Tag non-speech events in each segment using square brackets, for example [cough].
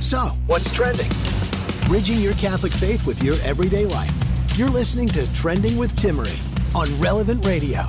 So, what's trending? Bridging your Catholic faith with your everyday life. You're listening to Trending with Timmerie on Relevant Radio.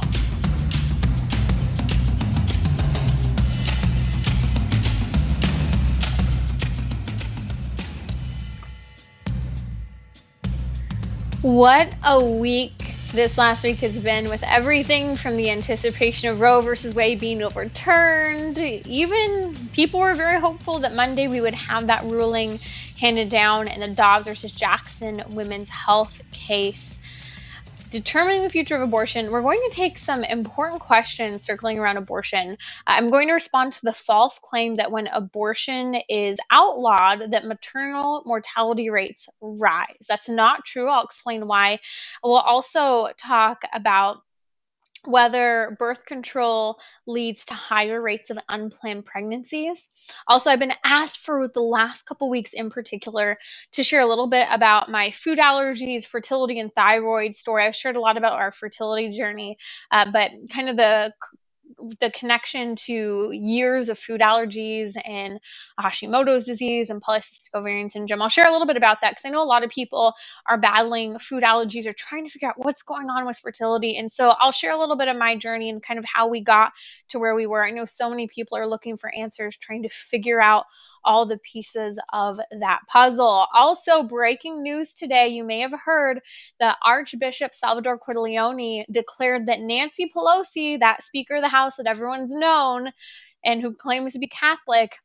What a week this last week has been with everything from the anticipation of Roe versus Wade being overturned. Even people were very hopeful that Monday we would have that ruling handed down in the Dobbs versus Jackson women's health case determining the future of abortion, we're going to take some important questions circling around abortion. I'm going to respond to the false claim that when abortion is outlawed, that maternal mortality rates rise. That's not true. I'll explain why. We'll also talk about whether birth control leads to higher rates of unplanned pregnancies. Also, I've been asked for the last couple weeks in particular to share a little bit about my food allergies, fertility, and thyroid story. I've shared a lot about our fertility journey, uh, but kind of the the connection to years of food allergies and Hashimoto's disease and polycystic ovarian syndrome. I'll share a little bit about that because I know a lot of people are battling food allergies or trying to figure out what's going on with fertility. And so I'll share a little bit of my journey and kind of how we got to where we were. I know so many people are looking for answers, trying to figure out all the pieces of that puzzle. Also, breaking news today you may have heard that Archbishop Salvador Cordileone declared that Nancy Pelosi, that Speaker of the House that everyone's known and who claims to be Catholic,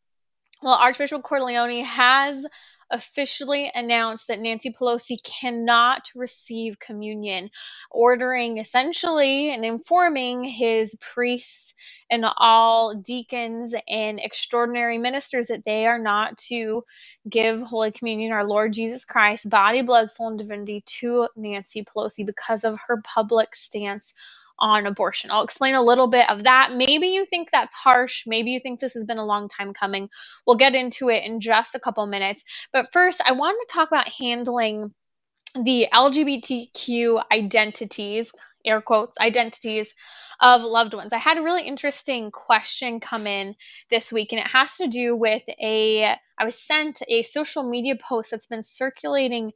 well, Archbishop Cordileone has officially announced that Nancy Pelosi cannot receive communion, ordering essentially and informing his priests and all deacons and extraordinary ministers that they are not to give Holy Communion, our Lord Jesus Christ, body, blood, soul, and divinity to Nancy Pelosi because of her public stance on abortion. I'll explain a little bit of that. Maybe you think that's harsh. Maybe you think this has been a long time coming. We'll get into it in just a couple minutes. But first, I want to talk about handling the LGBTQ identities, air quotes, identities of loved ones. I had a really interesting question come in this week, and it has to do with a, I was sent a social media post that's been circulating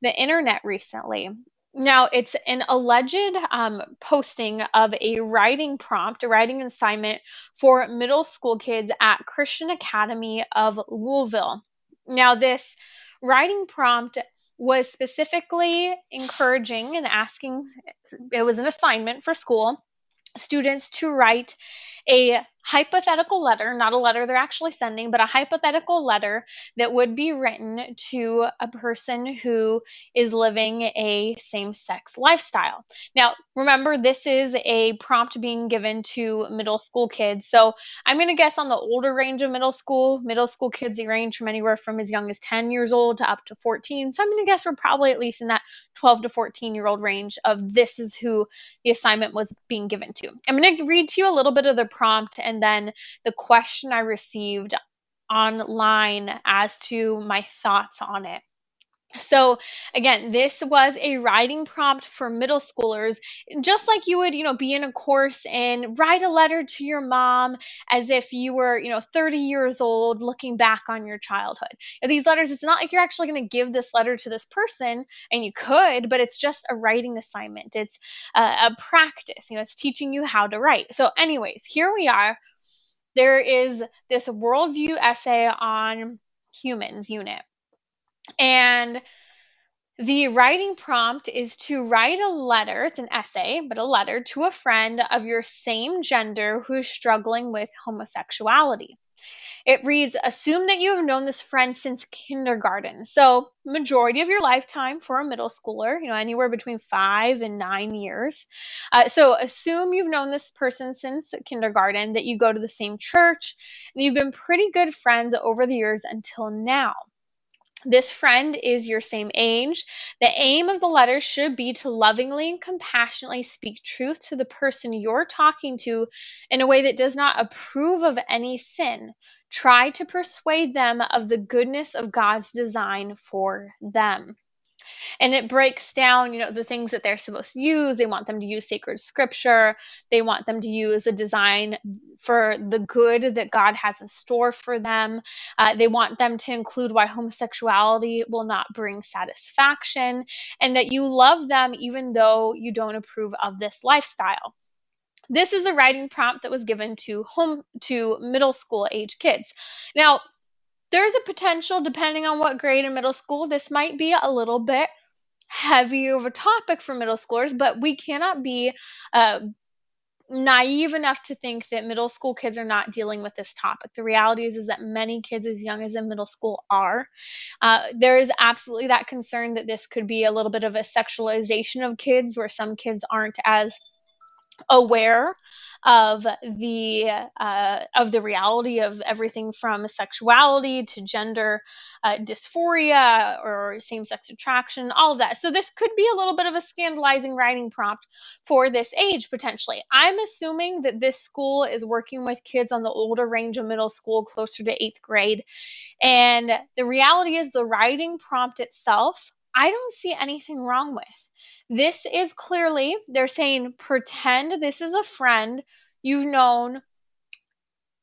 the internet recently. Now, it's an alleged um, posting of a writing prompt, a writing assignment for middle school kids at Christian Academy of Louisville. Now, this writing prompt was specifically encouraging and asking, it was an assignment for school students to write a hypothetical letter, not a letter they're actually sending, but a hypothetical letter that would be written to a person who is living a same sex lifestyle. Now, remember, this is a prompt being given to middle school kids. So I'm going to guess on the older range of middle school, middle school kids range from anywhere from as young as 10 years old to up to 14. So I'm going to guess we're probably at least in that 12 to 14 year old range of this is who the assignment was being given to. I'm going to read to you a little bit of the prompt and then the question I received online as to my thoughts on it. So again, this was a writing prompt for middle schoolers, just like you would, you know, be in a course and write a letter to your mom as if you were, you know, 30 years old looking back on your childhood. these letters, it's not like you're actually going to give this letter to this person, and you could, but it's just a writing assignment. It's a, a practice, you know, it's teaching you how to write. So, anyways, here we are. There is this worldview essay on humans unit and the writing prompt is to write a letter, it's an essay, but a letter to a friend of your same gender who's struggling with homosexuality. It reads Assume that you have known this friend since kindergarten. So, majority of your lifetime for a middle schooler, you know, anywhere between five and nine years. Uh, so, assume you've known this person since kindergarten, that you go to the same church, and you've been pretty good friends over the years until now. This friend is your same age. The aim of the letter should be to lovingly and compassionately speak truth to the person you're talking to in a way that does not approve of any sin. Try to persuade them of the goodness of God's design for them and it breaks down you know the things that they're supposed to use. They want them to use sacred scripture. They want them to use a design for the good that god has in store for them. Uh, they want them to include why homosexuality will not bring satisfaction and that you love them even though you don't approve of this lifestyle. This is a writing prompt that was given to home to middle school age kids. Now there's a potential, depending on what grade in middle school, this might be a little bit heavy of a topic for middle schoolers, but we cannot be uh, naive enough to think that middle school kids are not dealing with this topic. The reality is, is that many kids as young as in middle school are. Uh, there is absolutely that concern that this could be a little bit of a sexualization of kids, where some kids aren't as aware of the uh, of the reality of everything from sexuality to gender uh, dysphoria or same-sex attraction all of that. So this could be a little bit of a scandalizing writing prompt for this age potentially. I'm assuming that this school is working with kids on the older range of middle school closer to eighth grade. And the reality is the writing prompt itself I don't see anything wrong with. This is clearly, they're saying, pretend this is a friend you've known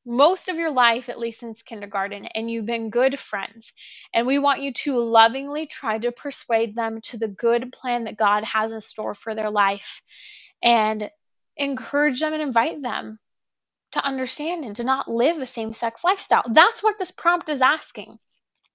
most of your life, at least since kindergarten, and you've been good friends. And we want you to lovingly try to persuade them to the good plan that God has in store for their life and encourage them and invite them to understand and to not live a same sex lifestyle. That's what this prompt is asking.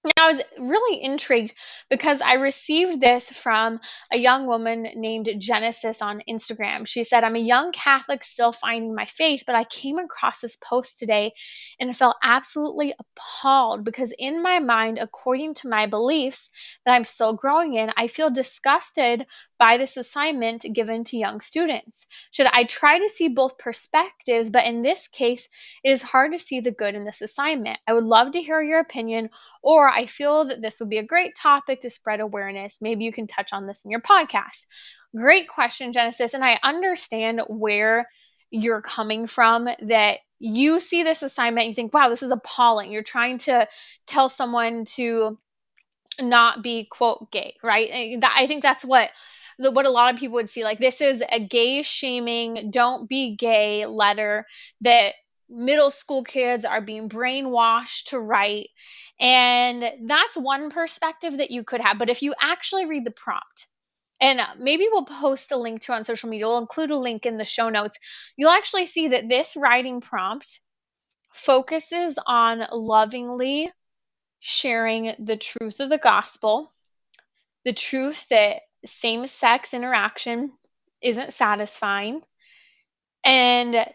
Now, I was really intrigued because I received this from a young woman named Genesis on Instagram. She said, I'm a young Catholic still finding my faith, but I came across this post today and felt absolutely appalled because, in my mind, according to my beliefs that I'm still growing in, I feel disgusted by this assignment given to young students. Should I try to see both perspectives, but in this case, it is hard to see the good in this assignment? I would love to hear your opinion or I feel that this would be a great topic to spread awareness. Maybe you can touch on this in your podcast. Great question, Genesis. And I understand where you're coming from that you see this assignment, you think, wow, this is appalling. You're trying to tell someone to not be, quote, gay, right? I think that's what the, what a lot of people would see like this is a gay shaming don't be gay letter that middle school kids are being brainwashed to write. And that's one perspective that you could have. But if you actually read the prompt, and uh, maybe we'll post a link to on social media, we'll include a link in the show notes, you'll actually see that this writing prompt focuses on lovingly sharing the truth of the gospel, the truth that same sex interaction isn't satisfying, and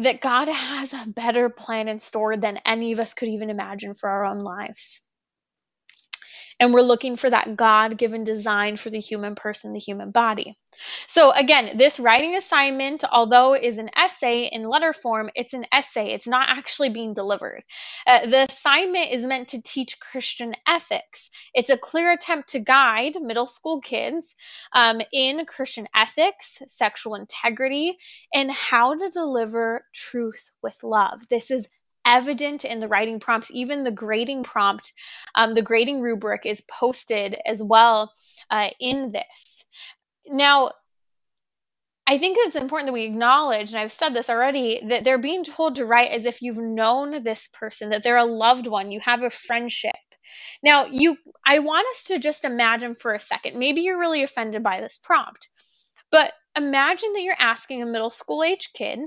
that God has a better plan in store than any of us could even imagine for our own lives. And we're looking for that God given design for the human person, the human body. So, again, this writing assignment, although is an essay in letter form, it's an essay. It's not actually being delivered. Uh, the assignment is meant to teach Christian ethics. It's a clear attempt to guide middle school kids um, in Christian ethics, sexual integrity, and how to deliver truth with love. This is evident in the writing prompts. Even the grading prompt, um, the grading rubric is posted as well uh, in this. Now, I think it's important that we acknowledge, and I've said this already, that they're being told to write as if you've known this person, that they're a loved one, you have a friendship. Now, you I want us to just imagine for a second. Maybe you're really offended by this prompt. But imagine that you're asking a middle school age kid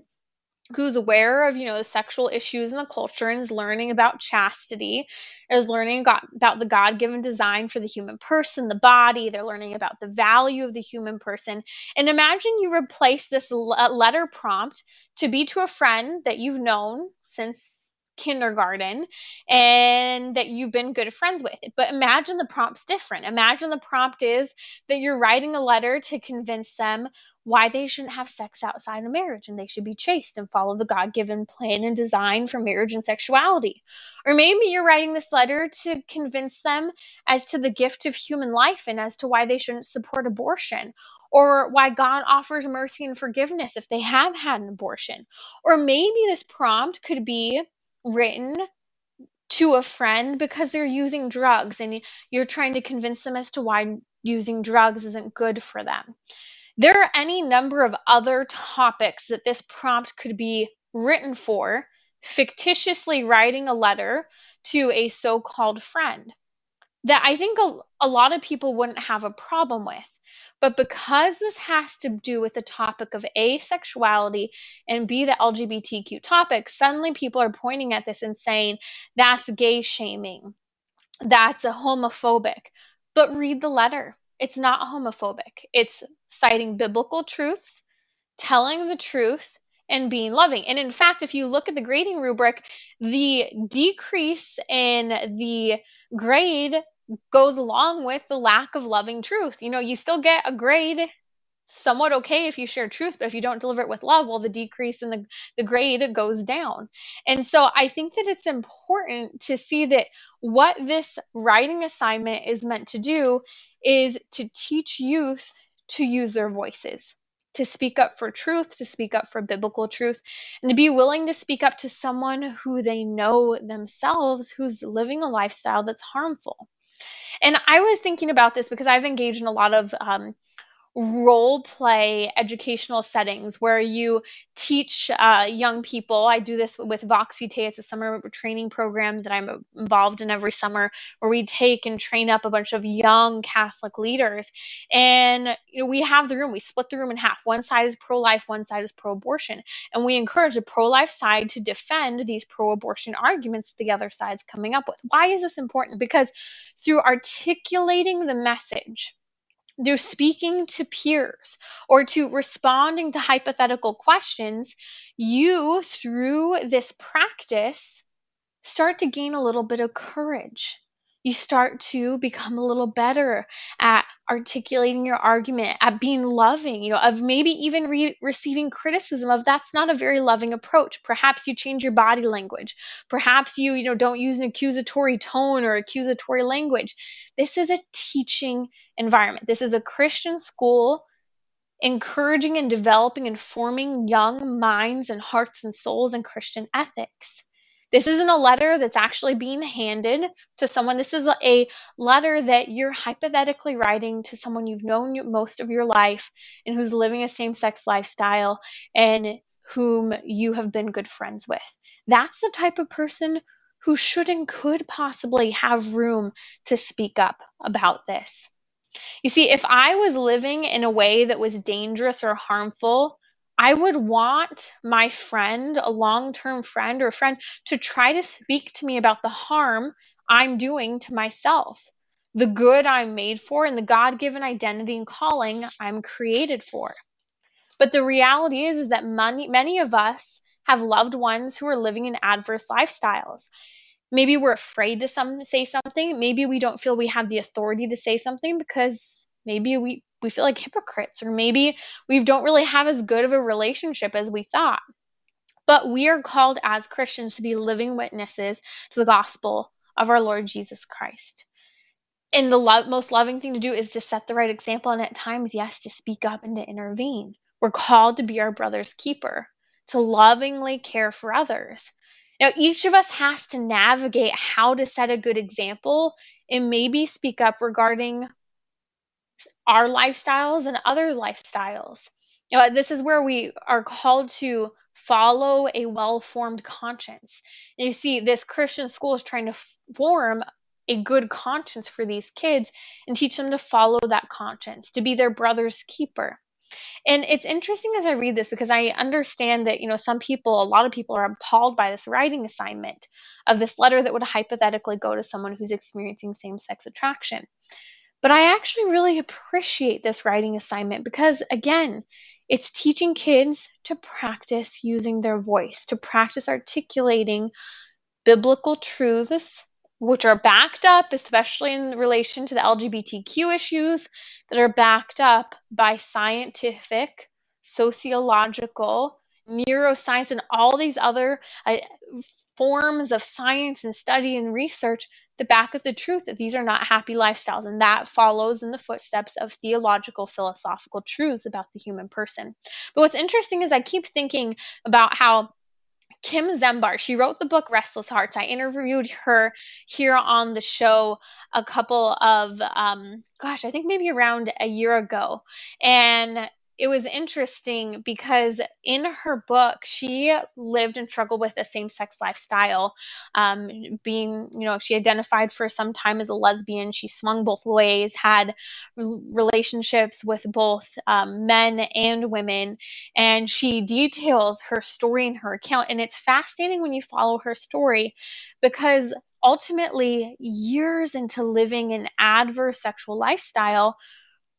who's aware of you know the sexual issues in the culture and is learning about chastity is learning about the god-given design for the human person the body they're learning about the value of the human person. And imagine you replace this letter prompt to be to a friend that you've known since kindergarten and that you've been good friends with. But imagine the prompt's different. Imagine the prompt is that you're writing a letter to convince them why they shouldn't have sex outside of marriage and they should be chaste and follow the God given plan and design for marriage and sexuality. Or maybe you're writing this letter to convince them as to the gift of human life and as to why they shouldn't support abortion or why God offers mercy and forgiveness if they have had an abortion. Or maybe this prompt could be written to a friend because they're using drugs and you're trying to convince them as to why using drugs isn't good for them. There are any number of other topics that this prompt could be written for, fictitiously writing a letter to a so called friend that I think a, a lot of people wouldn't have a problem with. But because this has to do with the topic of asexuality and B, the LGBTQ topic, suddenly people are pointing at this and saying that's gay shaming, that's a homophobic. But read the letter. It's not homophobic. It's citing biblical truths, telling the truth, and being loving. And in fact, if you look at the grading rubric, the decrease in the grade goes along with the lack of loving truth. You know, you still get a grade somewhat okay if you share truth, but if you don't deliver it with love, well, the decrease in the, the grade goes down. And so I think that it's important to see that what this writing assignment is meant to do is to teach youth to use their voices. To speak up for truth, to speak up for biblical truth, and to be willing to speak up to someone who they know themselves who's living a lifestyle that's harmful. And I was thinking about this because I've engaged in a lot of um, role play educational settings where you teach uh, young people. I do this with Vox Vitae. It's a summer training program that I'm involved in every summer where we take and train up a bunch of young Catholic leaders. And you know, we have the room, we split the room in half. One side is pro life, one side is pro abortion. And we encourage the pro life side to defend these pro abortion arguments the other side's coming up with. Why is this important? Because through articulating the message, through speaking to peers or to responding to hypothetical questions, you, through this practice, start to gain a little bit of courage. You start to become a little better at articulating your argument, at being loving, you know, of maybe even re- receiving criticism of that's not a very loving approach. Perhaps you change your body language. Perhaps you, you know, don't use an accusatory tone or accusatory language. This is a teaching environment. This is a Christian school encouraging and developing and forming young minds and hearts and souls in Christian ethics. This isn't a letter that's actually being handed to someone. This is a letter that you're hypothetically writing to someone you've known most of your life and who's living a same sex lifestyle and whom you have been good friends with. That's the type of person who should and could possibly have room to speak up about this. You see, if I was living in a way that was dangerous or harmful, I would want my friend, a long term friend or a friend, to try to speak to me about the harm I'm doing to myself, the good I'm made for, and the God given identity and calling I'm created for. But the reality is, is that many, many of us have loved ones who are living in adverse lifestyles maybe we're afraid to some say something maybe we don't feel we have the authority to say something because maybe we we feel like hypocrites or maybe we don't really have as good of a relationship as we thought. But we are called as christians to be living witnesses to the gospel of our lord jesus christ. And the lo- most loving thing to do is to set the right example and at times yes to speak up and to intervene. We're called to be our brother's keeper to lovingly care for others. Now, each of us has to navigate how to set a good example and maybe speak up regarding our lifestyles and other lifestyles. You know, this is where we are called to follow a well formed conscience. And you see, this Christian school is trying to form a good conscience for these kids and teach them to follow that conscience, to be their brother's keeper. And it's interesting as I read this because I understand that, you know, some people, a lot of people are appalled by this writing assignment of this letter that would hypothetically go to someone who's experiencing same sex attraction. But I actually really appreciate this writing assignment because, again, it's teaching kids to practice using their voice, to practice articulating biblical truths which are backed up, especially in relation to the LGBTQ issues, that are backed up by scientific, sociological, neuroscience, and all these other uh, forms of science and study and research that back up the truth that these are not happy lifestyles. And that follows in the footsteps of theological, philosophical truths about the human person. But what's interesting is I keep thinking about how Kim Zember, she wrote the book Restless Hearts. I interviewed her here on the show a couple of, um, gosh, I think maybe around a year ago. And it was interesting because in her book she lived and struggled with a same-sex lifestyle um, being you know she identified for some time as a lesbian. She swung both ways had relationships with both um, men and women and she details her story in her account. And it's fascinating when you follow her story because ultimately years into living an adverse sexual lifestyle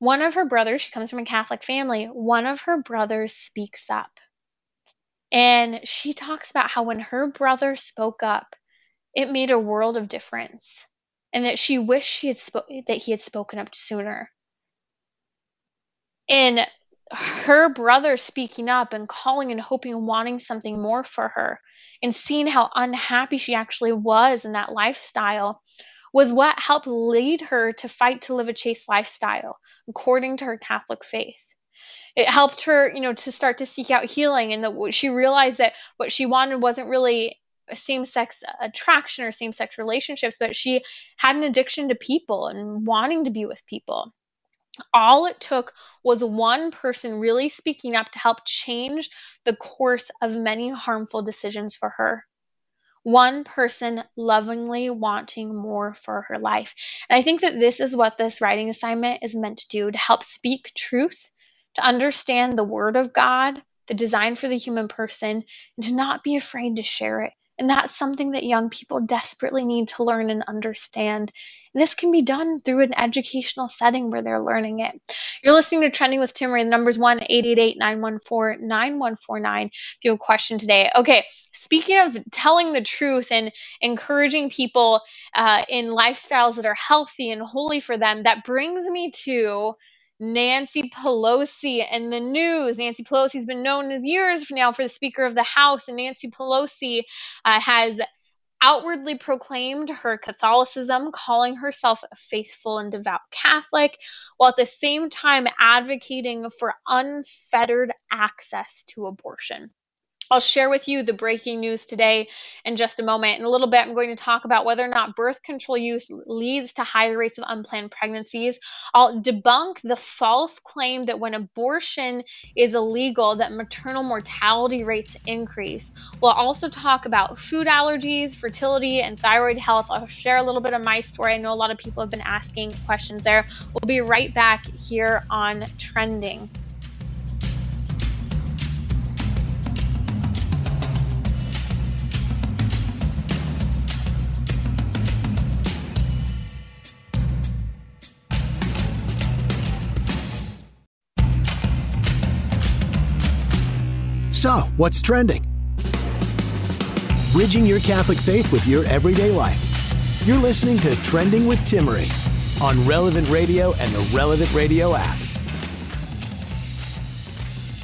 one of her brothers, she comes from a Catholic family, one of her brothers speaks up. And she talks about how when her brother spoke up, it made a world of difference. And that she wished she had spo- that he had spoken up sooner. And her brother speaking up and calling and hoping and wanting something more for her and seeing how unhappy she actually was in that lifestyle was what helped lead her to fight to live a chaste lifestyle according to her Catholic faith. It helped her, you know, to start to seek out healing and that she realized that what she wanted wasn't really same sex attraction or same sex relationships, but she had an addiction to people and wanting to be with people. All it took was one person really speaking up to help change the course of many harmful decisions for her one person lovingly wanting more for her life. And I think that this is what this writing assignment is meant to do to help speak truth, to understand the Word of God, the design for the human person, and to not be afraid to share it. And that's something that young people desperately need to learn and understand. And this can be done through an educational setting where they're learning it. You're listening to Trending with Timmerie. The number's 1 888 914 9149 if you have a question today. Okay, speaking of telling the truth and encouraging people uh, in lifestyles that are healthy and holy for them, that brings me to Nancy Pelosi and the news. Nancy Pelosi's been known as years now for the Speaker of the House, and Nancy Pelosi uh, has outwardly proclaimed her Catholicism, calling herself a faithful and devout Catholic, while at the same time advocating for unfettered access to abortion. I'll share with you the breaking news today in just a moment. In a little bit, I'm going to talk about whether or not birth control use leads to higher rates of unplanned pregnancies. I'll debunk the false claim that when abortion is illegal, that maternal mortality rates increase. We'll also talk about food allergies, fertility, and thyroid health. I'll share a little bit of my story. I know a lot of people have been asking questions there. We'll be right back here on Trending. So, what's trending? Bridging your Catholic faith with your everyday life. You're listening to Trending with Timmerie on Relevant Radio and the Relevant Radio app.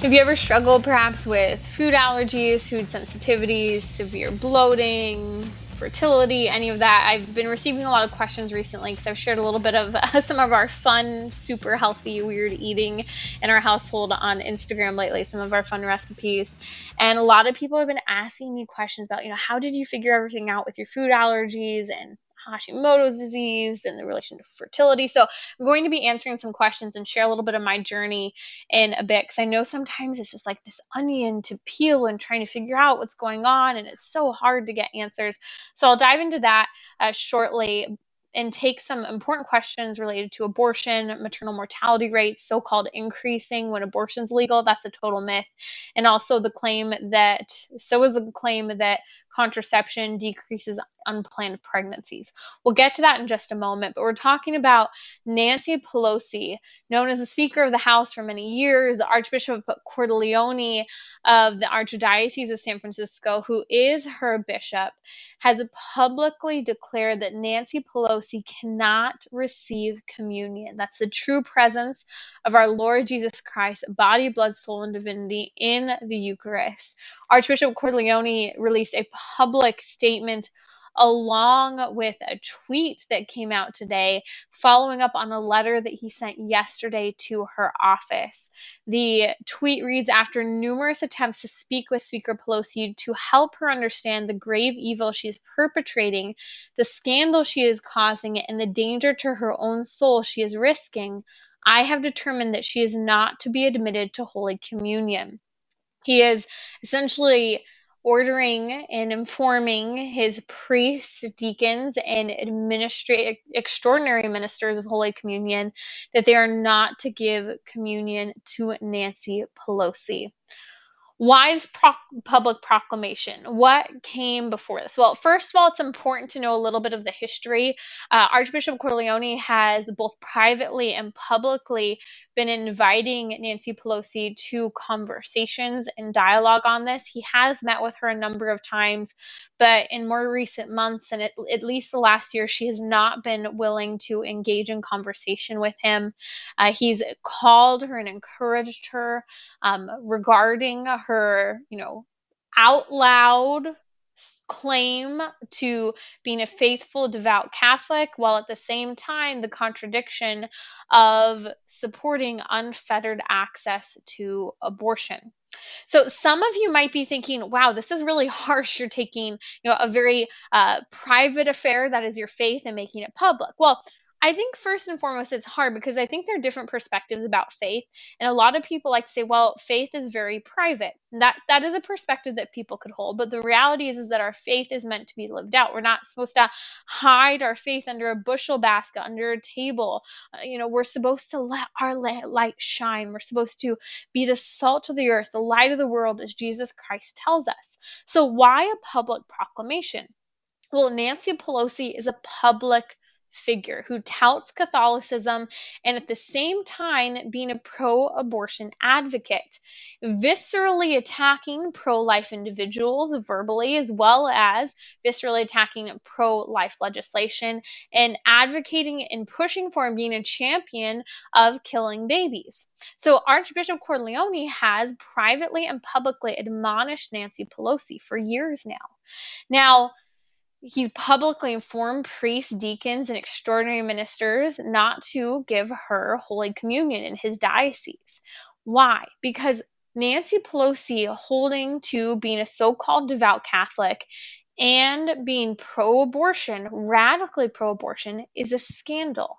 Have you ever struggled perhaps with food allergies, food sensitivities, severe bloating, fertility, any of that. I've been receiving a lot of questions recently because I've shared a little bit of uh, [laughs] some of our fun, super healthy, weird eating in our household on Instagram lately, some of our fun recipes. And a lot of people have been asking me questions about, you know, how did you figure everything out with your food allergies and Hashimoto's disease and the relation to fertility. So I'm going to be answering some questions and share a little bit of my journey in a bit because I know sometimes it's just like this onion to peel and trying to figure out what's going on, and it's so hard to get answers. So I'll dive into that uh, shortly and take some important questions related to abortion, maternal mortality rates, so called increasing when abortion's legal. That's a total myth. And also the claim that, so is the claim that contraception, decreases unplanned pregnancies. We'll get to that in just a moment, but we're talking about Nancy Pelosi, known as the Speaker of the House for many years, Archbishop Cordileone of the Archdiocese of San Francisco, who is her bishop, has publicly declared that Nancy Pelosi cannot receive communion. That's the true presence of our Lord Jesus Christ, body, blood, soul, and divinity in the Eucharist. Archbishop Cordileone released a public statement along with a tweet that came out today following up on a letter that he sent yesterday to her office. The tweet reads After numerous attempts to speak with Speaker Pelosi to help her understand the grave evil she is perpetrating, the scandal she is causing, and the danger to her own soul she is risking, I have determined that she is not to be admitted to Holy Communion. He is essentially ordering and informing his priests, deacons, and extraordinary ministers of Holy Communion that they are not to give communion to Nancy Pelosi. Why is pro- public proclamation? What came before this? Well, first of all, it's important to know a little bit of the history. Uh, Archbishop Cordileone has both privately and publicly been inviting Nancy Pelosi to conversations and dialogue on this. He has met with her a number of times, but in more recent months, and at, at least the last year, she has not been willing to engage in conversation with him. Uh, he's called her and encouraged her um, regarding her, you know, out loud claim to being a faithful, devout Catholic, while at the same time, the contradiction of supporting unfettered access to abortion. So some of you might be thinking, wow, this is really [laughs] harsh. You're taking, you know, a very uh, private affair that is your faith and making it public. Well, I think first and foremost, it's hard because I think there are different perspectives about faith, and a lot of people like to say, "Well, faith is very private." And that that is a perspective that people could hold, but the reality is is that our faith is meant to be lived out. We're not supposed to hide our faith under a bushel basket, under a table. Uh, you know, we're supposed to let our light shine. We're supposed to be the salt of the earth, the light of the world, as Jesus Christ tells us. So, why a public proclamation? Well, Nancy Pelosi is a public figure who touts Catholicism and at the same time being a pro abortion advocate, viscerally attacking pro life individuals verbally, as well as viscerally attacking pro life legislation and advocating and pushing for and being a champion of killing babies. So, Archbishop Cordileone has privately and publicly admonished Nancy Pelosi for years now. Now, he publicly informed priests, deacons, and extraordinary ministers not to give her Holy Communion in his diocese. Why? Because Nancy Pelosi holding to being a so called devout Catholic and being pro abortion, radically pro abortion, is a scandal.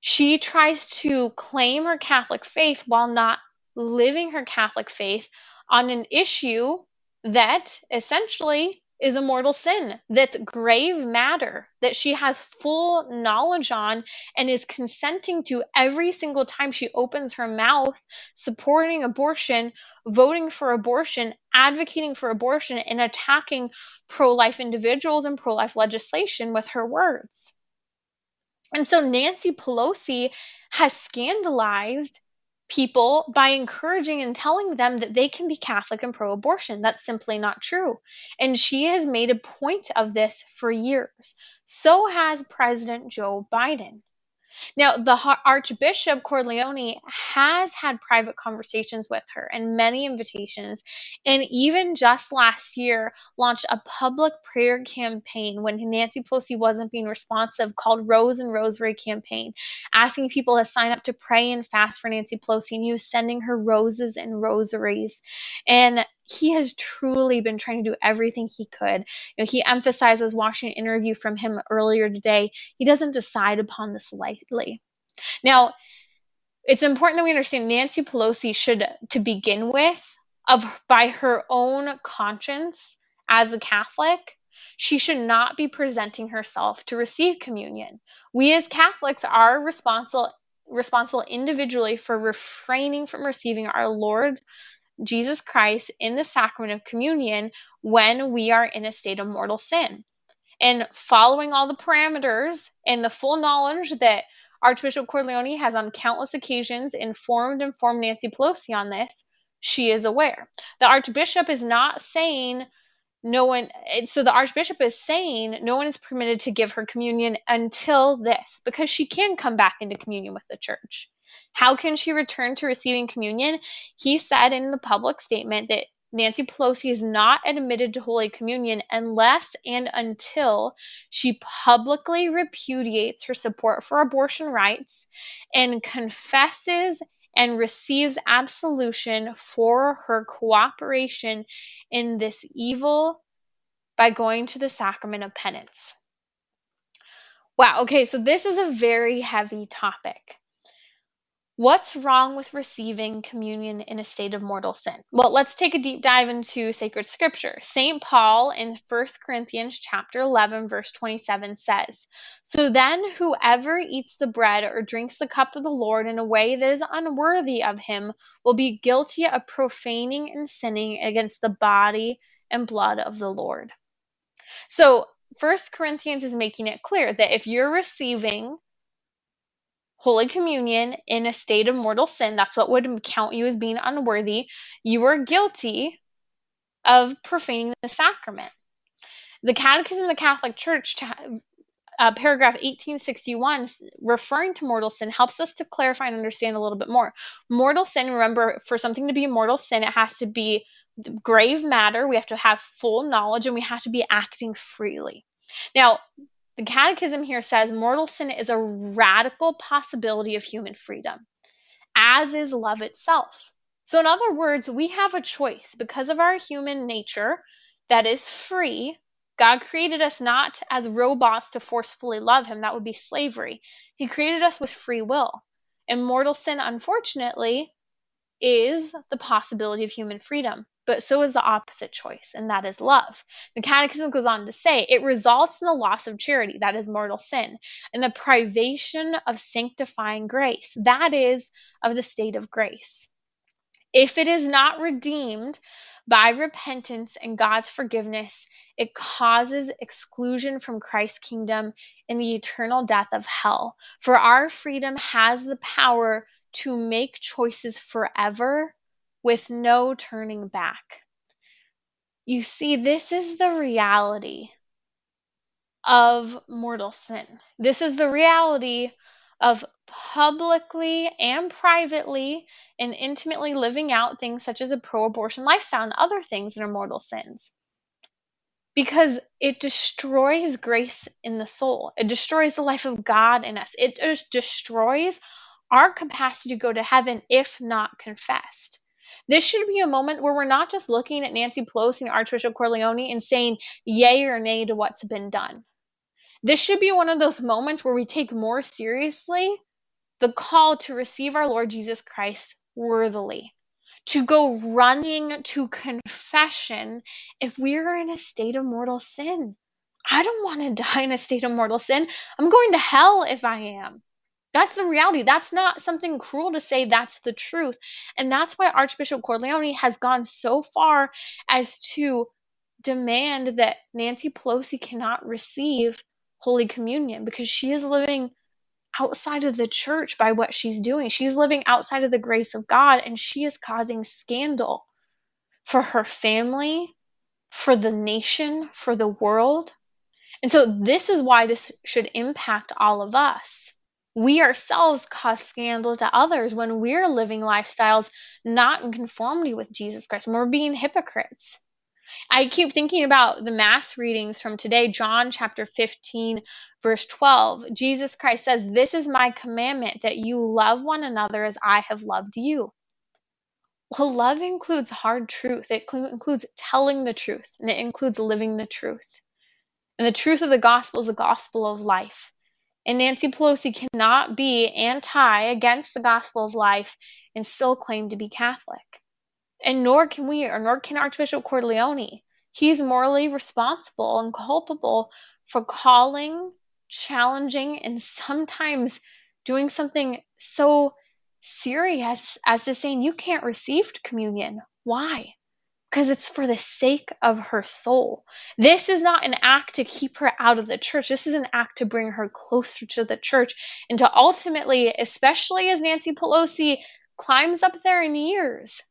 She tries to claim her Catholic faith while not living her Catholic faith on an issue that essentially is a mortal sin that's grave matter that she has full knowledge on and is consenting to every single time she opens her mouth supporting abortion voting for abortion advocating for abortion and attacking pro-life individuals and pro-life legislation with her words. And so Nancy Pelosi has scandalized people by encouraging and telling them that they can be Catholic and pro abortion. That's simply not true. And she has made a point of this for years. So has President Joe Biden. Now, the Archbishop Cordileone has had private conversations with her and many invitations, and even just last year launched a public prayer campaign when Nancy Pelosi wasn't being responsive called Rose and Rosary Campaign, asking people to sign up to pray and fast for Nancy Pelosi, and he was sending her roses and rosaries. And he has truly been trying to do everything he could. You know, he emphasized, was watching an interview from him earlier today, he doesn't decide upon this lightly. Now, it's important that we understand Nancy Pelosi should, to begin with, of by her own conscience as a Catholic, she should not be presenting herself to receive communion. We as Catholics are responsible responsible individually for refraining from receiving our Lord Jesus Christ in the sacrament of communion when we are in a state of mortal sin. And following all the parameters and the full knowledge that Archbishop Cordileone has on countless occasions informed and informed Nancy Pelosi on this, she is aware. The Archbishop is not saying no one so the archbishop is saying no one is permitted to give her communion until this because she can come back into communion with the church how can she return to receiving communion he said in the public statement that Nancy Pelosi is not admitted to Holy Communion unless and until she publicly repudiates her support for abortion rights and confesses and receives absolution for her cooperation in this evil by going to the sacrament of penance. Wow, okay, so this is a very heavy topic. What's wrong with receiving communion in a state of mortal sin? Well, let's take a deep dive into sacred scripture. St. Paul in 1 Corinthians chapter 11 verse 27 says, "So then whoever eats the bread or drinks the cup of the Lord in a way that is unworthy of him will be guilty of profaning and sinning against the body and blood of the Lord." So, 1 Corinthians is making it clear that if you're receiving Holy Communion in a state of mortal sin, that's what would count you as being unworthy, you are guilty of profaning the sacrament. The Catechism of the Catholic Church, uh, paragraph 1861, referring to mortal sin, helps us to clarify and understand a little bit more. Mortal sin, remember, for something to be a mortal sin, it has to be grave matter, we have to have full knowledge, and we have to be acting freely. Now, the Catechism here says mortal sin is a radical possibility of human freedom, as is love itself. So, in other words, we have a choice because of our human nature that is free. God created us not as robots to forcefully love Him, that would be slavery. He created us with free will. And mortal sin, unfortunately, is the possibility of human freedom but so is the opposite choice, and that is love. The Catechism goes on to say it results in the loss of charity, that is mortal sin, and the privation of sanctifying grace, that is of the state of grace. If it is not redeemed by repentance and God's forgiveness, it causes exclusion from Christ's kingdom and the eternal death of hell. For our freedom has the power to make choices forever with no turning back. You see, this is the reality of mortal sin. This is the reality of publicly and privately and intimately living out things such as a pro abortion lifestyle and other things that are mortal sins. Because it destroys grace in the soul, it destroys the life of God in us, it destroys our capacity to go to heaven if not confessed. This should be a moment where we're not just looking at Nancy Pelosi and Archbishop Cordileone and saying yay or nay to what's been done. This should be one of those moments where we take more seriously the call to receive our Lord Jesus Christ worthily, to go running to confession if we're in a state of mortal sin. I don't want to [laughs] die in a state of mortal sin. I'm going to hell if I am. That's the reality. That's not something cruel to say. That's the truth. And that's why Archbishop Cordileone has gone so far as to demand that Nancy Pelosi cannot receive Holy Communion because she is living outside of the church by what she's doing. She's living outside of the grace of God and she is causing scandal for her family, for the nation, for the world. And so, this is why this should impact all of us we ourselves cause scandal to others when we're living lifestyles not in conformity with Jesus Christ, when we're being hypocrites. I keep thinking about the mass readings from today, John chapter 15, verse 12. Jesus Christ says, This is my commandment that you love one another as I have loved you. Well, love includes hard truth, it includes telling the truth, and it includes living the truth. And the truth of the gospel is the gospel of life. And Nancy Pelosi cannot be anti against the gospel of life and still claim to be Catholic. And nor can we, or nor can Archbishop Cordileone. He's morally responsible and culpable for calling, challenging, and sometimes doing something so serious as to saying you can't receive communion Why? Because it's for the sake of her soul. This is not an act to keep her out of the church. This is an act to bring her closer to the church and to ultimately, especially as Nancy Pelosi climbs up there in years,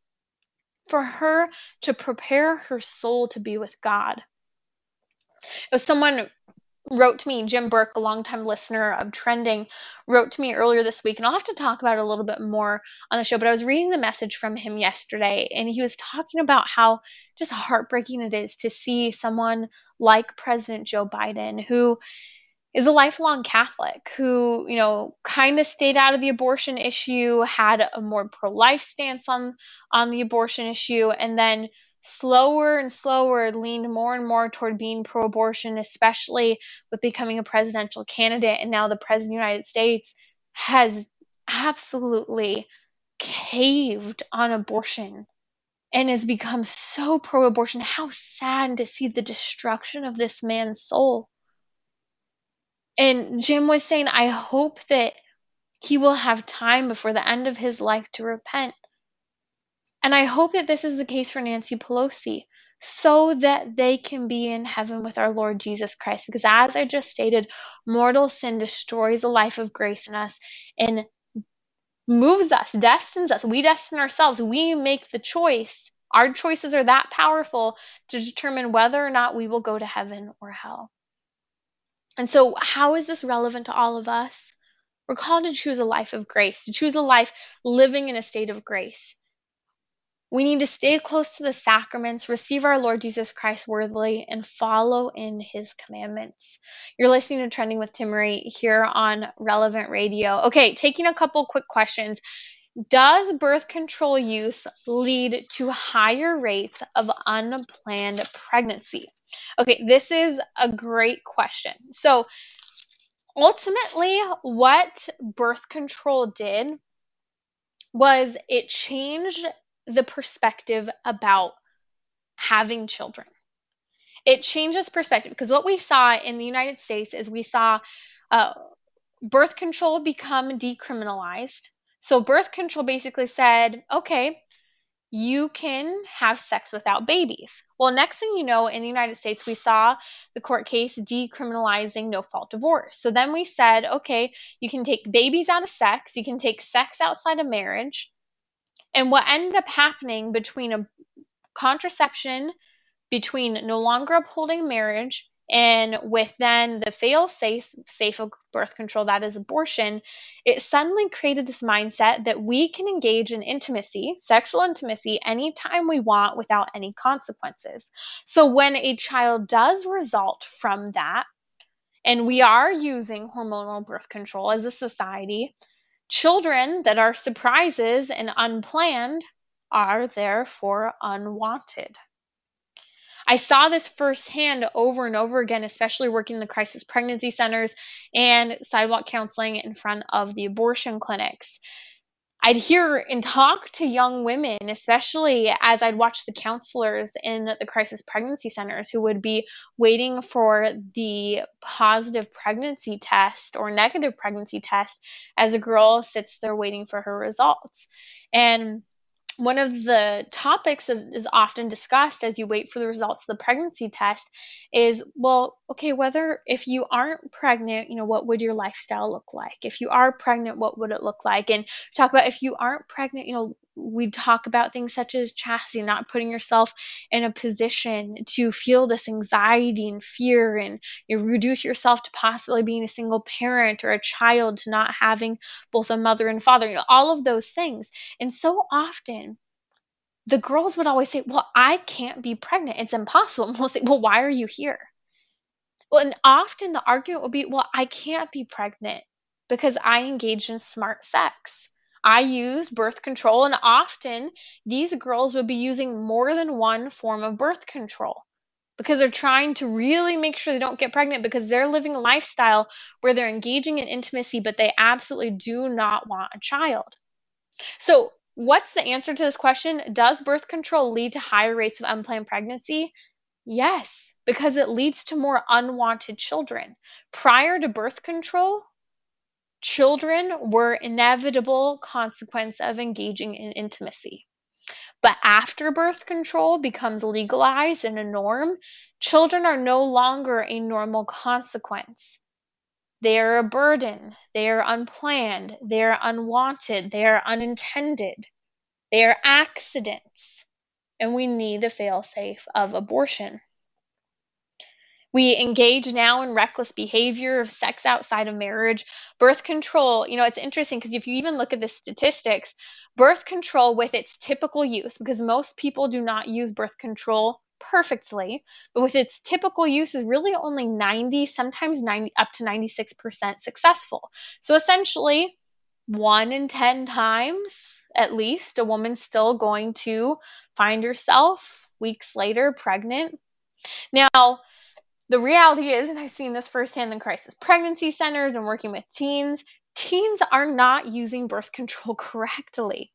for her to prepare her soul to be with God. If someone wrote to me, Jim Burke, a longtime listener of Trending, wrote to me earlier this week, and I'll have to talk about it a little bit more on the show. But I was reading the message from him yesterday, and he was talking about how just heartbreaking it is to see someone like President Joe Biden, who is a lifelong Catholic who, you know, kind of stayed out of the abortion issue, had a more pro-life stance on on the abortion issue, and then slower and slower leaned more and more toward being pro abortion, especially with becoming a presidential candidate. And now the president of the United States has absolutely caved on abortion and has become so pro abortion. How sad to see the destruction of this man's soul. And Jim was saying, I hope that he will have time before the end of his life to repent. And I hope that this is the case for Nancy Pelosi so that they can be in heaven with our Lord Jesus Christ. Because as I just stated, mortal sin destroys a life of grace in us and moves us, destines us. We destine ourselves. We make the choice. Our choices are that powerful to determine whether or not we will go to heaven or hell. And so, how is this relevant to all of us? We're called to choose a life of grace, to choose a life living in a state of grace. We need to stay close to the sacraments, receive our Lord Jesus Christ worthily, and follow in his commandments. You're listening to Trending with Timmerie here on Relevant Radio. Okay, taking a couple quick questions. Does birth control use lead to higher rates of unplanned pregnancy? Okay, this is a great question. So, ultimately, what birth control did was it changed the perspective about having children. It changes perspective because what we saw in the United States is we saw uh, birth control become decriminalized. So, birth control basically said, okay, you can have sex without babies. Well, next thing you know, in the United States, we saw the court case decriminalizing no fault divorce. So then we said, okay, you can take babies out of sex, you can take sex outside of marriage, and what ended up happening between a contraception, between no longer upholding marriage, and with then the fail safe safe birth control that is abortion it suddenly created this mindset that we can engage in intimacy sexual intimacy anytime we want without any consequences. So when a child does result from that and we are using hormonal birth control as a society Children that are surprises and unplanned are therefore unwanted. I saw this firsthand over and over again, especially working in the crisis pregnancy centers and sidewalk counseling in front of the abortion clinics. I'd hear and talk to young women, especially as I'd watch the counselors in the crisis pregnancy centers who would be waiting for the positive pregnancy test or negative pregnancy test as a girl sits there waiting for her results. And one of the topics that is often discussed as you wait for the results of the pregnancy test is well okay whether if you aren't pregnant you know what would your lifestyle look like? If you are pregnant what would it look like? And talk about if you aren't pregnant you know we talk about things such as chastity not putting yourself in a position to feel this anxiety and fear and you reduce yourself to possibly being a single parent or a child to not having both a mother and father you know all of those things and so often the girls would always say, Well, I can't be pregnant. It's impossible. And [laughs] we'll say, Well, why are you here? Well, and often the argument would be, Well, I can't be pregnant because I engaged in smart sex. I used birth control, and often these girls would be using more than one form of birth control because they're trying to really make sure they don't get pregnant because they're living a lifestyle where they're engaging in intimacy, but they absolutely do not want a child. So, What's the answer to this question? Does birth control lead to higher rates of unplanned pregnancy? Yes, because it leads to more unwanted children. Prior to birth control, children were inevitable consequence of engaging in intimacy. But after birth control becomes legalized and a norm, children are no longer a normal consequence. They are a burden, they are unplanned, they are unwanted, they are unintended, they are accidents, and we need the failsafe of abortion. We engage now in reckless behavior of sex outside of marriage. Birth control, you know, it's interesting because if you even look at the statistics, birth control with its typical use, because most people do not use birth control perfectly, but with its typical use is really only 90, sometimes 90 up to 96% successful. So essentially, one in 10 times at least, a woman's still going to find herself weeks later pregnant. Now, the reality is, and I've seen this firsthand in crisis pregnancy centers and working with teens, teens are not using birth control [laughs] correctly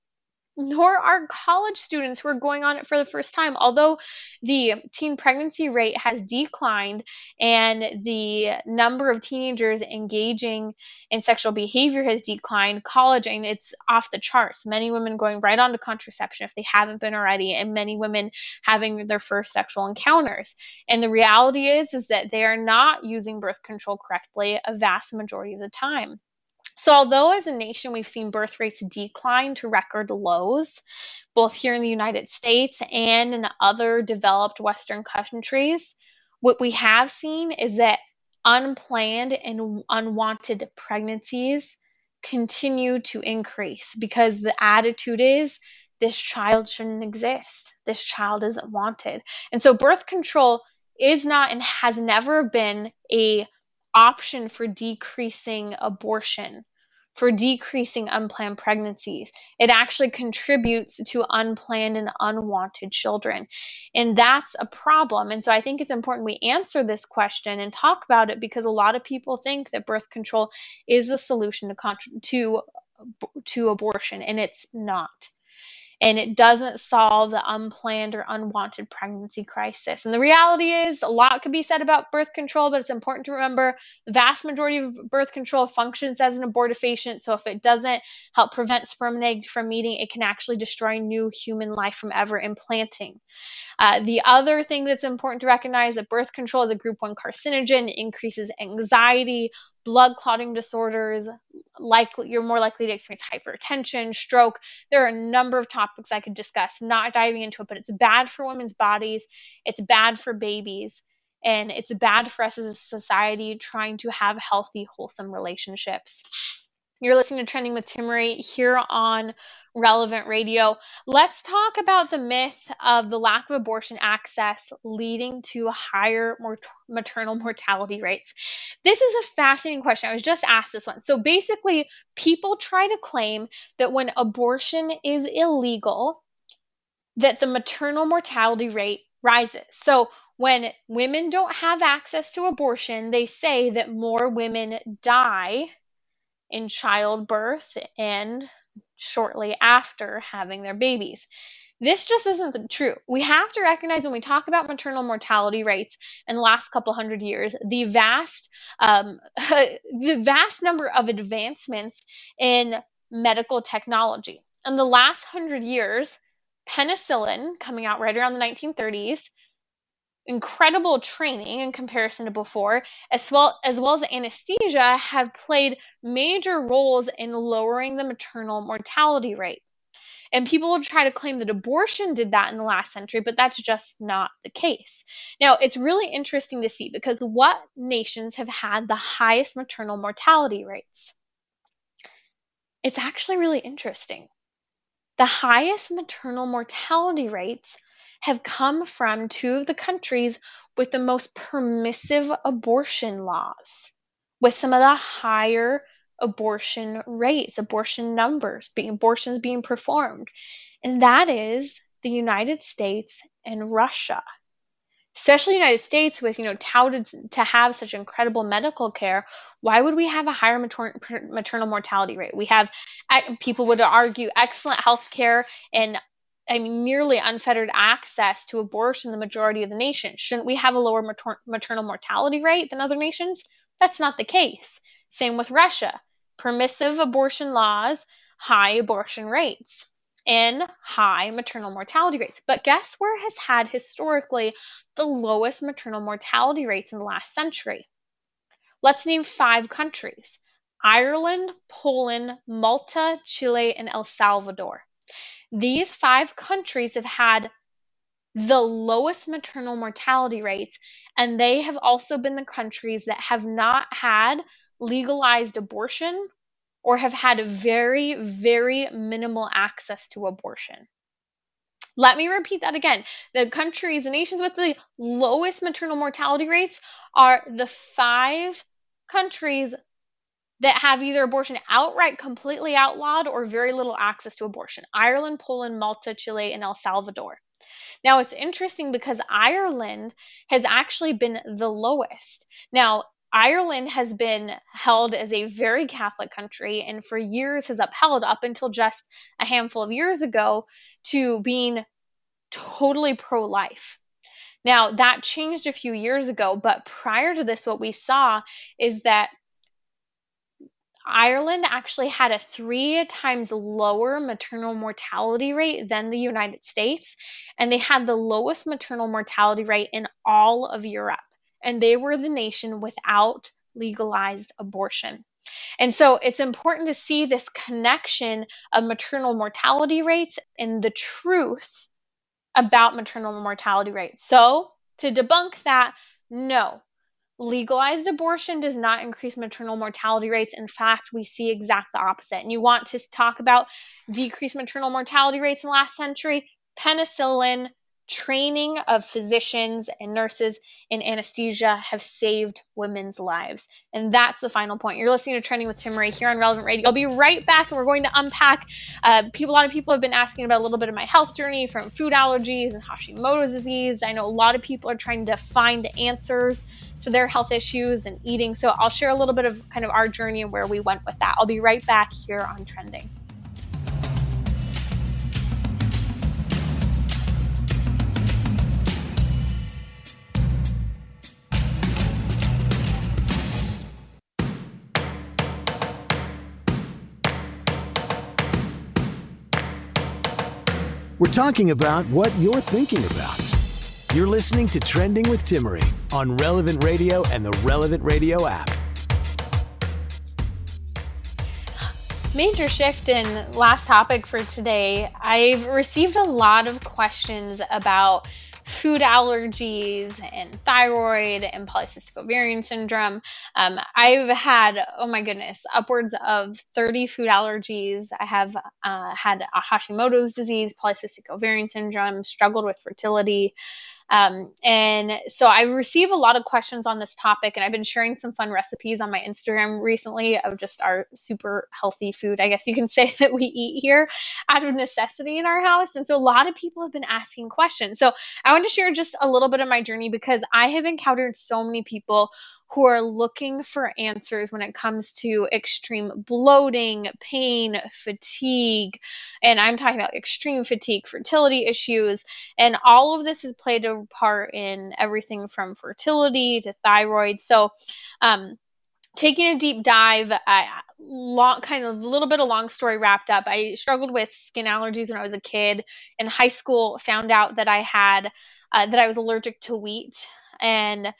nor are college students who are going on it for the first time. Although the teen pregnancy rate has declined and the number of teenagers engaging in sexual behavior has declined, college and it's off the charts. Many women going right on to contraception if they haven't been already, and many women having their first sexual encounters. And the reality is is that they are not using birth control correctly a vast majority of the time. So, although as a nation we've seen birth rates decline to record lows, both here in the United States and in other developed Western countries, what we have seen is that unplanned and unwanted pregnancies continue to increase because the attitude is this child shouldn't exist. This child isn't wanted. And so birth control is not and has never been a option for decreasing abortion for decreasing unplanned pregnancies. It actually contributes to unplanned and unwanted children. And that's a problem. And so I think it's important we answer this question and talk about it because a lot of people think that birth control is the solution to to to abortion and it's not and it doesn't solve the unplanned or unwanted pregnancy crisis. And the reality is, a lot could be said about birth control, but it's important to remember the vast majority of birth control functions as an abortifacient. So if it doesn't help prevent sperm and egg from meeting, it can actually destroy new human life from ever implanting. Uh, the other thing that's important to recognize that birth control is a group 1 carcinogen, increases anxiety, blood clotting disorders, likely you're more likely to experience hypertension, stroke. There are a number of topics I could discuss, not diving into it, but it's bad for women's bodies, it's bad for babies, and it's bad for us as a society trying to have healthy, wholesome relationships. You're listening to Trending with Timmerie here on Relevant Radio. Let's talk about the myth of the lack of abortion access leading to higher mort- maternal mortality rates. This is a fascinating question. I was just asked this one. So basically, people try to claim that when abortion is illegal, that the maternal mortality rate rises. So when women don't have access to abortion, they say that more women die in childbirth and shortly after having their babies. This just isn't true. We have to recognize when we talk about maternal mortality rates in the last couple hundred years, the vast, um, [laughs] the vast number of advancements in medical technology. In the last hundred years, penicillin, coming out right around the 1930s, incredible training in comparison to before, as well as well as anesthesia, have played major roles in lowering the maternal mortality rate. And people will try to claim that abortion did that in the last century, but that's just not the case. Now, it's really interesting to see because what nations have had the highest maternal mortality rates? It's actually really interesting. The highest maternal mortality rates have come from two of the countries with the most permissive abortion laws, with some of the higher abortion rates, abortion numbers, being, abortions being performed. And that is the United States and Russia. Especially the United States, with you know touted to have such incredible medical care, why would we have a higher mater- maternal mortality rate? We have people would argue excellent health care and I mean, nearly unfettered access to abortion the majority of the nation. Shouldn't we have a lower mater- maternal mortality rate than other nations? That's not the case. Same with Russia. Permissive abortion laws, high abortion rates. and high maternal mortality rates. But guess where has had historically the lowest maternal mortality rates in the last century? Let's name five countries Ireland, Poland, Malta, Chile, and El Salvador. These five countries have had the lowest maternal mortality rates, and they have also been the countries that have not had legalized abortion or have had very, very minimal access to abortion. Let me repeat that again. The countries, the nations with the lowest maternal mortality rates are the five countries that have either abortion outright completely outlawed or very little access to abortion Ireland, Poland, Malta, Chile, and El Salvador. Now, it's interesting because Ireland has actually been the lowest. Now, Ireland has been held as a very Catholic country and for years has upheld, up until just a handful of years ago, to being totally pro life. Now, that changed a few years ago, but prior to this, what we saw is that Ireland actually had a three times lower maternal mortality rate than the United States, and they had the lowest maternal mortality rate in all of Europe. And they were the nation without legalized abortion. And so it's important to see this connection of maternal mortality rates and the truth about maternal mortality rates. So, to debunk that, no, legalized abortion does not increase maternal mortality rates. In fact, we see exact the opposite. And you want to talk about decreased maternal mortality rates in the last century? Penicillin, training of physicians and nurses in anesthesia have saved women's lives. And that's the final point. You're listening to Trending with Timmerie here on Relevant Radio. I'll be right back and we're going to unpack. Uh, people, a lot of people have been asking about a little bit of my health journey from food allergies and Hashimoto's disease. I know a lot of people are trying to find answers to their health issues and eating. So I'll share a little bit of kind of our journey and where we went with that. I'll be right back here on Trending. We're talking about what you're thinking about. You're listening to Trending with Timmerie on Relevant Radio and the Relevant Radio app. Major shift in last topic for today. I've received a lot of questions about food allergies and thyroid and polycystic ovarian syndrome. Um, I've had, oh my goodness, upwards of 30 food allergies. I have uh, had Hashimoto's disease, polycystic ovarian syndrome, struggled with fertility. Um, and so I receive a lot of questions on this topic, and I've been sharing some fun recipes on my Instagram recently of just our super healthy food. I guess you can [laughs] say that we eat here out of necessity in our house. And so a lot of people have been asking questions. So I want to share just a little bit of my journey because I have encountered so many people who are looking for answers when it comes to extreme bloating, pain, fatigue, and I'm talking about extreme fatigue, fertility issues, and all of this has played a part in everything from fertility to thyroid. So, um, taking a deep dive long kind of a little bit of long story wrapped up. I struggled with skin allergies when i was a kid. In high school found out that i had uh, that i was allergic to wheat. And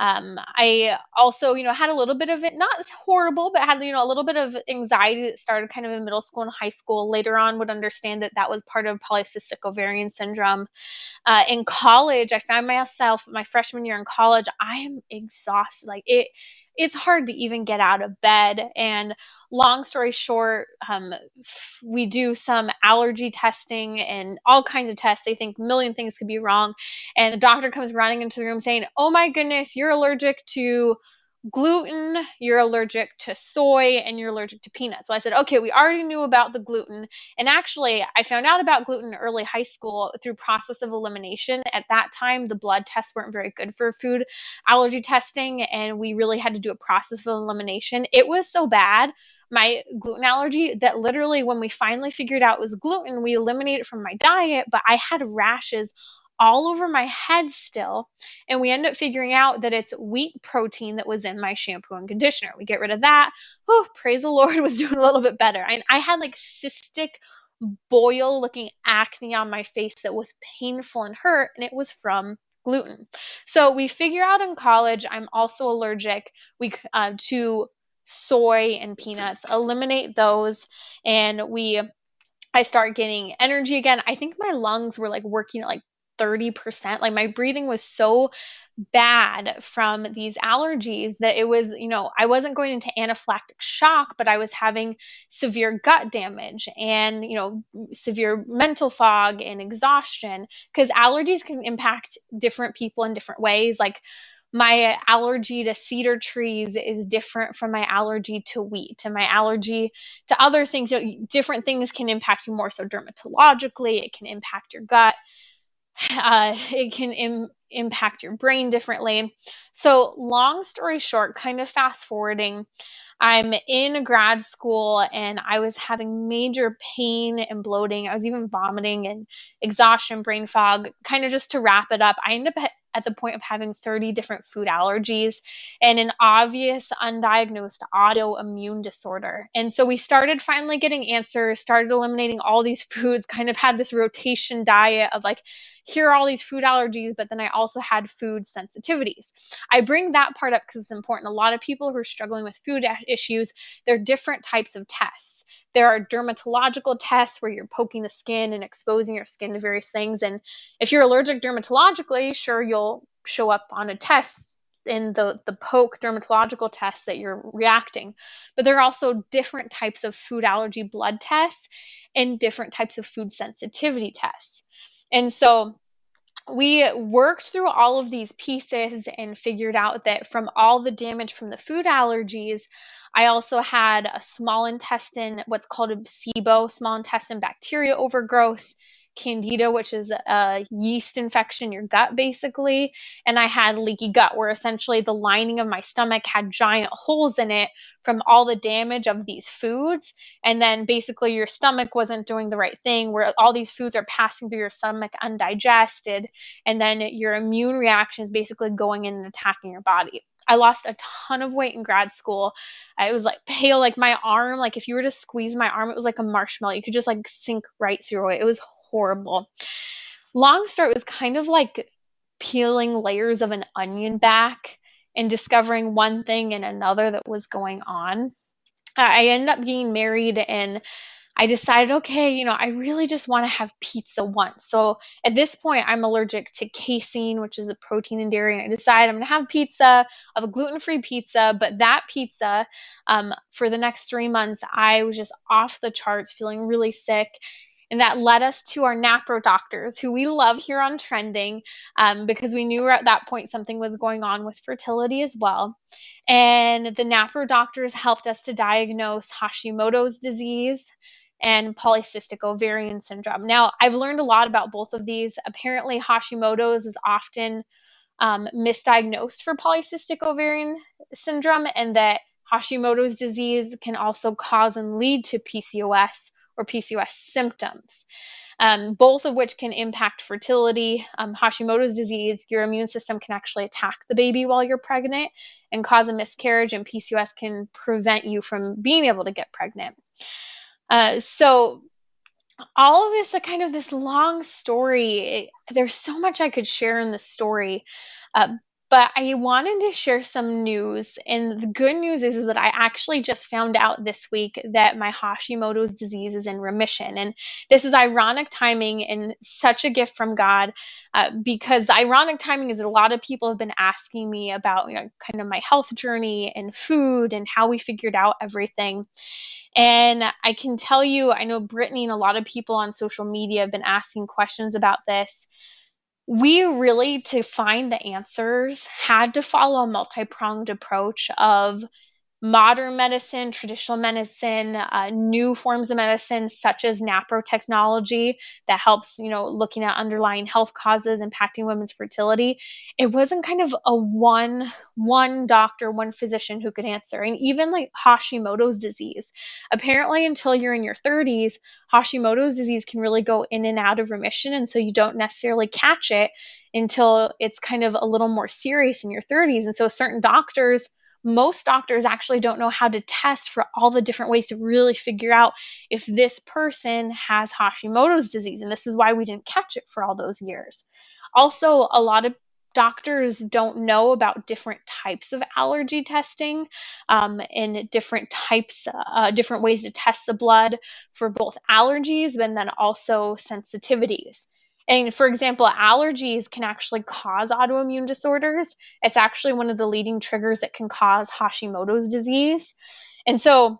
um, I also, you know, had a little bit of it, not horrible, but had, you know, a little bit of anxiety that started kind of in middle school and high school. Later on, would understand that that was part of polycystic ovarian syndrome. Uh, in college, I found myself my freshman year in college, I am exhausted. Like it, it's hard to even get out of bed. And long story short, um, we do some allergy testing and all kinds of tests. They think million things could be wrong. And the doctor comes running into the room saying, Oh my goodness, you're allergic to gluten, you're allergic to soy, and you're allergic to peanuts. So I said, okay, we already knew about the gluten. And actually, I found out about gluten early high school through process of elimination. At that time, the blood tests weren't very good for food allergy testing, and we really had to do a process of elimination. It was so bad my gluten allergy that literally when we finally figured out it was gluten we eliminated it from my diet but i had rashes all over my head still. And we end up figuring out that it's wheat protein that was in my shampoo and conditioner. We get rid of that. Oh, praise the Lord, [laughs] was doing a little bit better. And I had like cystic boil looking acne on my face that was painful and hurt, and it was from gluten. So we figure out in college I'm also allergic we uh, to soy and peanuts. Eliminate those, and we I start getting energy again. I think my lungs were like working at like 30%. Like my breathing was so bad from these allergies that it was, you know, I wasn't going into anaphylactic shock, but I was having severe gut damage and, you know, severe mental fog and exhaustion because allergies can impact different people in different ways. Like, my allergy to cedar trees is different from my allergy to wheat and my allergy to other things you know, different things can impact you more so dermatologically it can impact your gut uh, it can Im- impact your brain differently. So, long story short, kind of fast forwarding, I'm in grad school and I was having major pain and bloating. I was even vomiting and exhaustion, brain fog. Kind of just to wrap it up, I ended up at the point of having 30 different food allergies and an obvious undiagnosed autoimmune disorder. And so we started finally getting answers, started eliminating all these [laughs] foods, kind of had this rotation diet of like, here are all these food allergies, but then I also had food sensitivities. I bring that part up because it's important. A lot of people who are struggling with food issues, there are different types of tests. There are dermatological tests where you're poking the skin and exposing your skin to various things. And if you're allergic dermatologically, sure, you'll show up on a test in the the poke dermatological tests that you're reacting. But there are also different types of food allergy blood tests and different types of food sensitivity tests. And so we worked through all of these pieces and figured out that from all the damage from the food allergies, I also had a small intestine, what's called a SIBO, small intestine bacteria overgrowth, candida, which is a yeast infection in your gut, basically. And I had leaky gut, where essentially the lining of my stomach had giant holes in it from all the damage of these foods. And then basically your stomach wasn't doing the right thing, where all these foods are passing through your stomach undigested. And then your immune reaction is basically going in and attacking your body. I lost a ton of weight in grad school. I was like pale, like my arm, like if you were to squeeze my arm, it was like a marshmallow. You could just like sink right through it. It was horrible. Long story was kind of like peeling layers of an onion back and discovering one thing and another that was going on. I ended up getting married and I decided, okay, you know, I really just want to have pizza once. So at this point, I'm allergic to casein, which is a protein in dairy. And I decided I'm going to have pizza, of a gluten free pizza. But that pizza, um, for the next three months, I was just off the charts, feeling really sick. And that led us to our NAPRO doctors, who we love here on Trending, um, because we knew at that point something was going on with fertility as well. And the NAPRO doctors helped us to diagnose Hashimoto's disease and polycystic ovarian syndrome. Now, I've learned a lot about both of these. Apparently, Hashimoto's is often um, misdiagnosed for polycystic ovarian syndrome, and that Hashimoto's disease can also cause and lead to PCOS or PCOS symptoms, um, both of which can impact fertility. Um, Hashimoto's disease, your immune system can actually attack the baby while you're pregnant and cause a miscarriage, and PCOS can prevent you from being able to get pregnant. Uh, so, all of this, a kind of this long story. It, there's so much I could share in the story, uh, but I wanted to share some news. And the good news is, is that I actually just found out this week that my Hashimoto's disease is in remission. And this is ironic timing and such a gift from God uh, because ironic timing is that a lot of people have been asking me about, you know, kind of my health journey and food and how we figured out everything. And I can tell you, I know Brittany and a lot of people on social media have been asking questions about this we really, to find the answers, had to follow a multi pronged approach of modern medicine, traditional medicine, uh, new forms of medicine such as NAPRO technology that helps, you know, looking at underlying health causes impacting women's fertility. It wasn't kind of a one one doctor, one physician who could answer. And even like Hashimoto's disease, apparently until you're in your 30s, Hashimoto's disease can really go in and out of remission and so you don't necessarily catch it until it's kind of a little more serious in your 30s. And so certain doctors most doctors actually don't know how to test for all the different ways to really figure out if this person has Hashimoto's disease. And this is why we didn't catch it for all those years. Also, a lot of doctors don't know about different types of allergy testing um, and different types, uh, different ways to test the blood for both allergies and then also sensitivities. And for example, allergies can actually cause autoimmune disorders. It's actually one of the leading triggers that can cause Hashimoto's disease. And so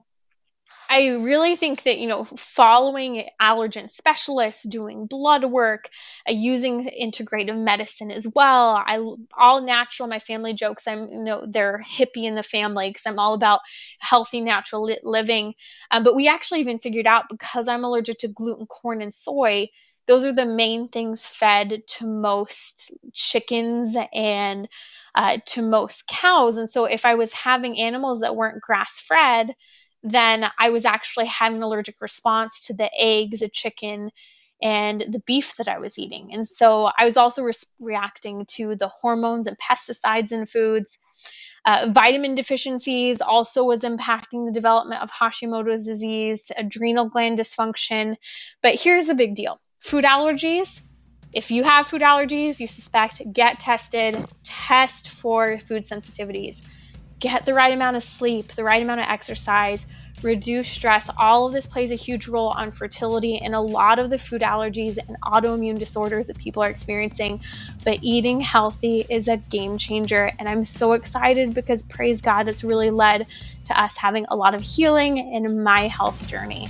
I really think that, you know, following allergen specialists, doing blood work, uh, using integrative medicine as well. I all natural. My family jokes I'm, you know, they're hippie in the family because I'm all about healthy, natural li- living. Um, but we actually even figured out because I'm allergic to gluten, corn, and soy, those are the main things fed to most chickens and uh, to most cows. And so if I was having animals that weren't grass fed, then I was actually having an allergic response to the eggs, the chicken, and the beef that I was eating. And so I was also re- reacting to the hormones and pesticides in foods. Uh, vitamin deficiencies also was impacting the development of Hashimoto's disease, adrenal gland dysfunction. But here's the big deal Food allergies. If you have food allergies, you suspect, get tested, test for food sensitivities. Get the right amount of sleep, the right amount of exercise, reduce stress. All of this plays a huge role on fertility and a lot of the food allergies and autoimmune disorders that people are experiencing. But eating healthy is a game changer. And I'm so excited because, praise God, it's really led to us having a lot of healing in my health journey.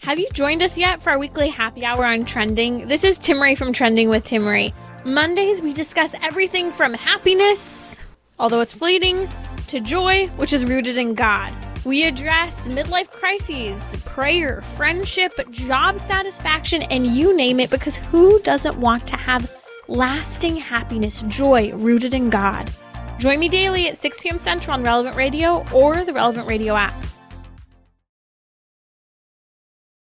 Have you joined us yet for our weekly happy hour on trending? This is Timmerie from Trending with Timmerie. Mondays, we discuss everything from happiness, although it's fleeting, to joy, which is rooted in God. We address midlife crises, prayer, friendship, job satisfaction, and you name it, because who doesn't want to have lasting happiness, joy rooted in God? Join me daily at 6 p.m. Central on Relevant Radio or the Relevant Radio app.